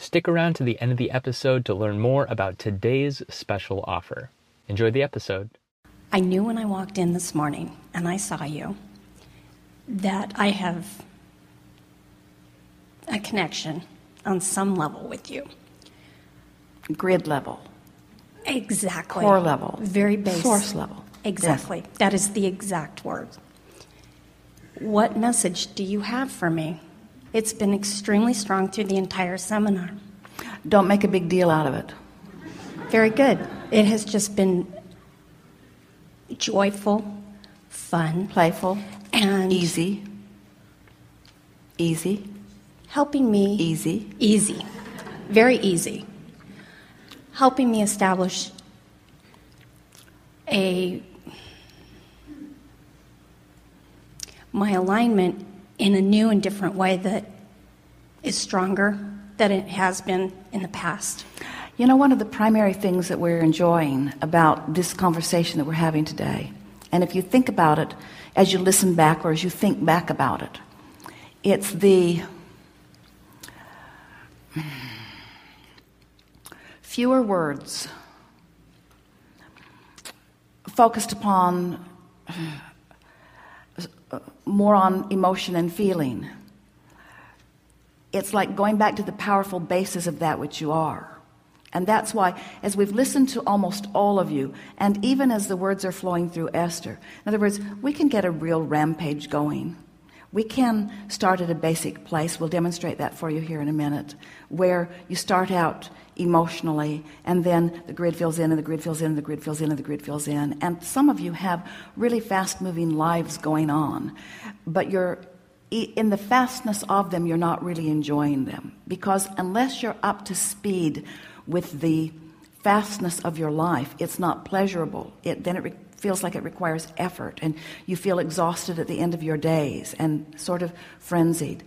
Stick around to the end of the episode to learn more about today's special offer. Enjoy the episode. I knew when I walked in this morning and I saw you that I have a connection on some level with you. Grid level, Exactly. core level, Very basic. source level. Exactly. That is the exact word. What message do you have for me? It's been extremely strong through the entire seminar. Don't make a big deal out of it. Very good. It has just been joyful, fun, Playful, and easy, easy, helping me easy. easy, very easy, helping me establish a my alignment in a new and different way that is stronger than it has been in the past. You know, one of the primary things that we're enjoying about this conversation that we're having today, and if you think about it as you listen back or as you think back about it, it's the fewer words focused upon more on emotion and feeling. It's like going back to the powerful basis of that which you are. And that's why, as we've listened to almost all of you, and even as the words are flowing through Esther, in other words, we can get a real rampage going. We can start at a basic place. We'll demonstrate that for you here in a minute, where you start out emotionally, and then the grid fills in, and the grid fills in, and the grid fills in, and the grid fills in. And some of you have really fast moving lives going on, but you're in the fastness of them, you're not really enjoying them because unless you're up to speed with the fastness of your life, it's not pleasurable. It, then it feels like it requires effort, and you feel exhausted at the end of your days and sort of frenzied.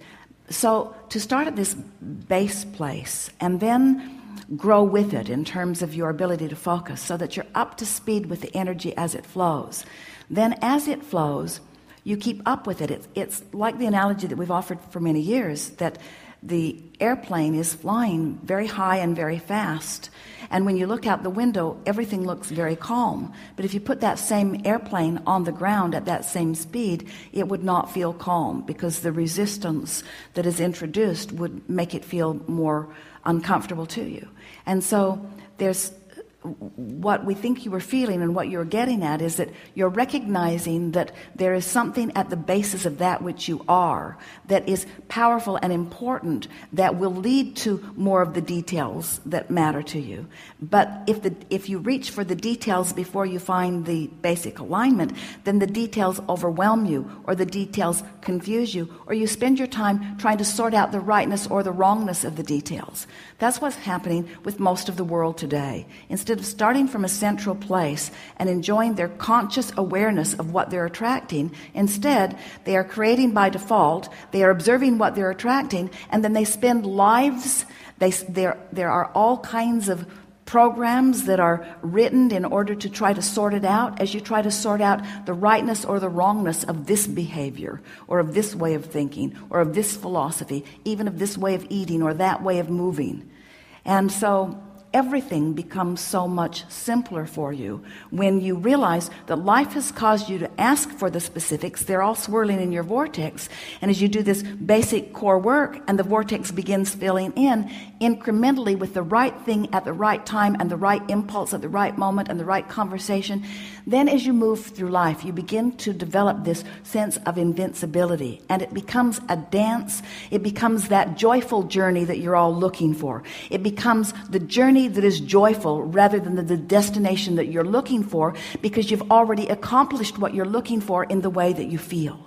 So, to start at this base place and then grow with it in terms of your ability to focus so that you're up to speed with the energy as it flows, then as it flows, you keep up with it. It's, it's like the analogy that we've offered for many years that the airplane is flying very high and very fast. And when you look out the window, everything looks very calm. But if you put that same airplane on the ground at that same speed, it would not feel calm because the resistance that is introduced would make it feel more uncomfortable to you. And so there's what we think you were feeling and what you're getting at is that you're recognizing that there is something at the basis of that which you are that is powerful and important that will lead to more of the details that matter to you. But if the if you reach for the details before you find the basic alignment, then the details overwhelm you or the details confuse you or you spend your time trying to sort out the rightness or the wrongness of the details. That's what's happening with most of the world today. Instead of starting from a central place and enjoying their conscious awareness of what they're attracting, instead, they are creating by default, they are observing what they're attracting, and then they spend lives. They, there, there are all kinds of programs that are written in order to try to sort it out as you try to sort out the rightness or the wrongness of this behavior or of this way of thinking or of this philosophy, even of this way of eating or that way of moving. And so everything becomes so much simpler for you when you realize that life has caused you to ask for the specifics. They're all swirling in your vortex. And as you do this basic core work and the vortex begins filling in incrementally with the right thing at the right time and the right impulse at the right moment and the right conversation, then as you move through life, you begin to develop this sense of invincibility and it becomes a dance. It becomes that joyful journey that you're all looking for. It becomes the journey that is joyful rather than the, destination that you're looking for because you've already accomplished what you're looking for in the way that you feel.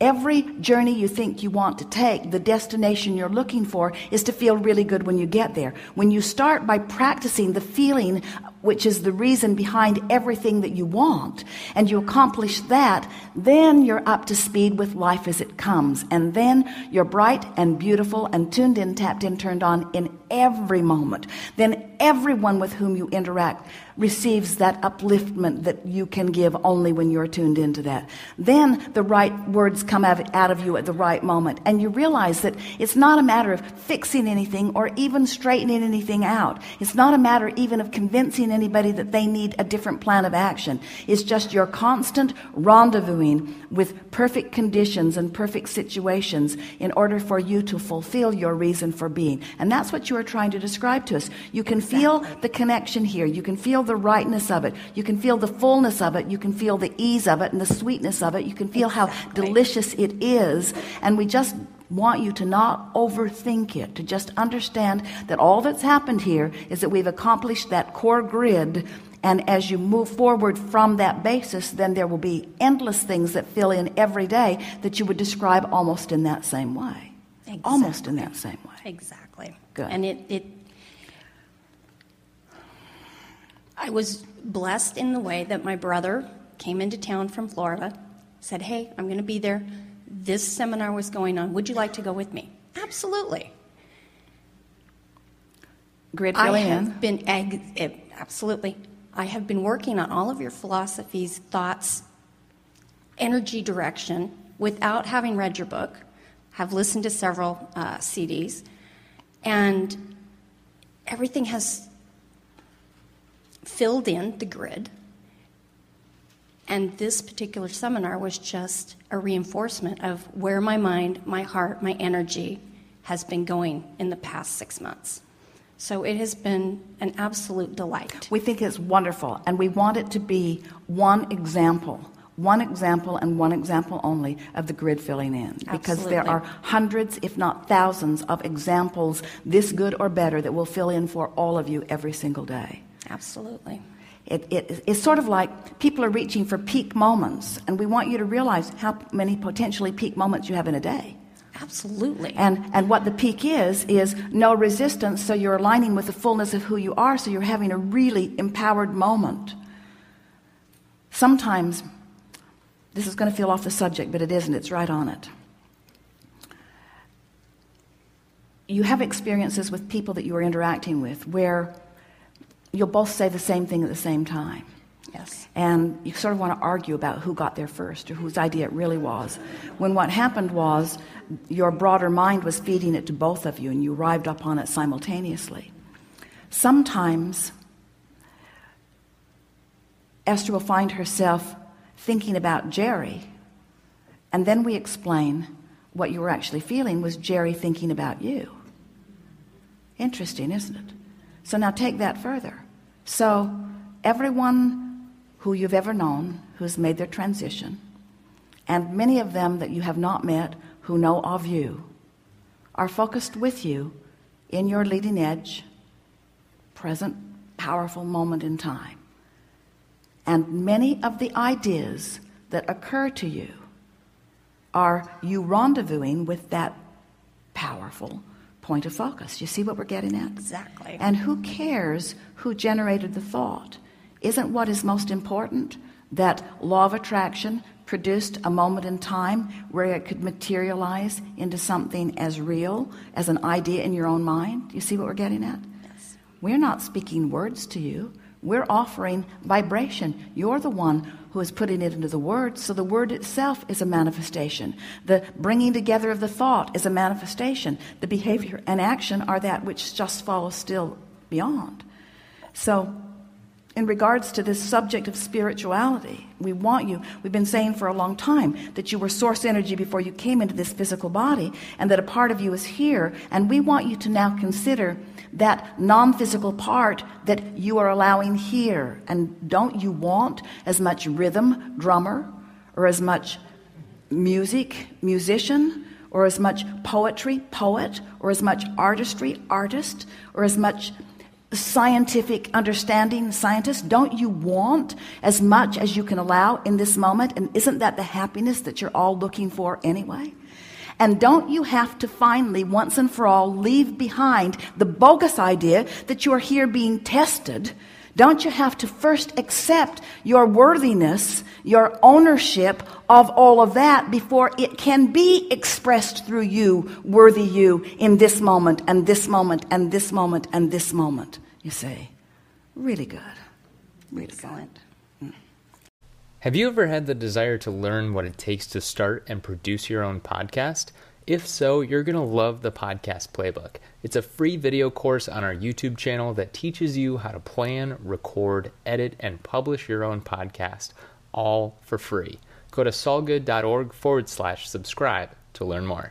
Every journey you think you want to take, the destination you're looking for is to feel really good when you get there. When you start by practicing the feeling which is the reason behind everything that you want, and you accomplish that, then you're up to speed with life as it comes. And then you're bright and beautiful and tuned in, tapped in, turned on in every moment. Then everyone with whom you interact receives that upliftment that you can give only when you're tuned into that. Then the right words come out of you at the right moment. And you realize that it's not a matter of fixing anything or even straightening anything out. It's not a matter even of convincing anybody that they need a different plan of action. It's just your constant rendezvousing with perfect conditions and perfect situations in order for you to fulfill your reason for being. And that's what you are trying to describe to us. You can feel the connection here. You can feel the rightness of it. You can feel the fullness of it. You can feel the ease of it and the sweetness of it. You can feel exactly. how delicious it is. And we just want you to not overthink it, to just understand that all that's happened here is that we've accomplished that core grid. And as you move forward from that basis, then there will be endless things that fill in every day that you would describe almost in that same way. Exactly. Almost in that same way. Exactly. Good. And it, it I was blessed in the way that my brother came into town from Florida, said, Hey, I'm going to be there. This seminar was going on. Would you like to go with me? Absolutely. Grid I have been eh, absolutely. I have been working on all of your philosophies, thoughts, energy direction without having read your book. Have listened to several uh, CDs, and everything has filled in the grid. And this particular seminar was just a reinforcement of where my mind, my heart, my energy has been going in the past six months. So it has been an absolute delight. We think it's wonderful, and we want it to be one example, one example and one example only of the grid filling in. Because there are hundreds, if not thousands, of examples, this good or better, that will fill in for all of you every single day. Absolutely. It, it, it's sort of like people are reaching for peak moments, and we want you to realize how many potentially peak moments you have in a day. Absolutely. And, and what the peak is, is no resistance, so you're aligning with the fullness of who you are, so you're having a really empowered moment. Sometimes, this is going to feel off the subject, but it isn't, it's right on it. You have experiences with people that you are interacting with where you'll both say the same thing at the same time. Yes. And you sort of want to argue about who got there first or whose idea it really was. When what happened was your broader mind was feeding it to both of you and you arrived upon it simultaneously. Sometimes Esther will find herself thinking about Jerry, and then we explain what you were actually feeling was Jerry thinking about you. Interesting, isn't it? So now take that further. So, everyone who you've ever known who's made their transition, and many of them that you have not met who know of you, are focused with you in your leading edge, present, powerful moment in time. And many of the ideas that occur to you are you rendezvousing with that powerful point of focus. You see what we're getting at? Exactly. And who cares who generated the thought? Isn't what is most important that law of attraction produced a moment in time where it could materialize into something as real as an idea in your own mind? You see what we're getting at? Yes. We're not speaking words to you. We're offering vibration. You're the one who is putting it into the word. So the word itself is a manifestation. The bringing together of the thought is a manifestation. The behavior and action are that which just follows still beyond. So, in regards to this subject of spirituality, we want you, we've been saying for a long time that you were source energy before you came into this physical body and that a part of you is here. And we want you to now consider that non physical part that you are allowing here. And don't you want as much rhythm, drummer, or as much music, musician, or as much poetry, poet, or as much artistry, artist, or as much scientific understanding, scientist? Don't you want as much as you can allow in this moment? And isn't that the happiness that you're all looking for anyway? And don't you have to finally, once and for all, leave behind the bogus idea that you are here being tested Don't you have to first accept your worthiness, your ownership of all of that before it can be expressed through you, worthy you, in this moment and this moment and this moment and this moment? You say, really good. Really Excellent. Have you ever had the desire to learn what it takes to start and produce your own podcast? If so, you're going to love the Podcast Playbook. It's a free video course on our YouTube channel that teaches you how to plan, record, edit, and publish your own podcast, all for free. Go to solgood.org forward slash subscribe to learn more.